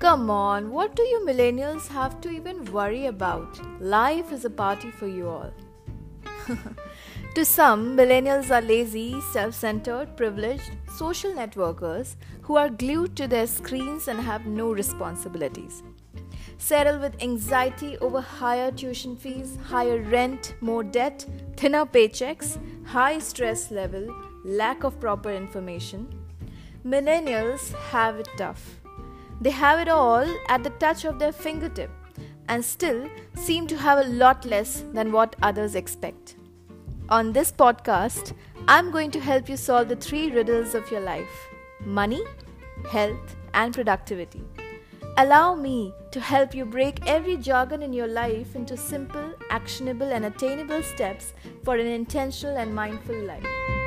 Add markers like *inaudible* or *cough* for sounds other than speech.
Come on, what do you millennials have to even worry about? Life is a party for you all. *laughs* to some, millennials are lazy, self centered, privileged, social networkers who are glued to their screens and have no responsibilities. Settle with anxiety over higher tuition fees, higher rent, more debt, thinner paychecks, high stress level, lack of proper information. Millennials have it tough. They have it all at the touch of their fingertip and still seem to have a lot less than what others expect. On this podcast, I'm going to help you solve the three riddles of your life money, health, and productivity. Allow me to help you break every jargon in your life into simple, actionable, and attainable steps for an intentional and mindful life.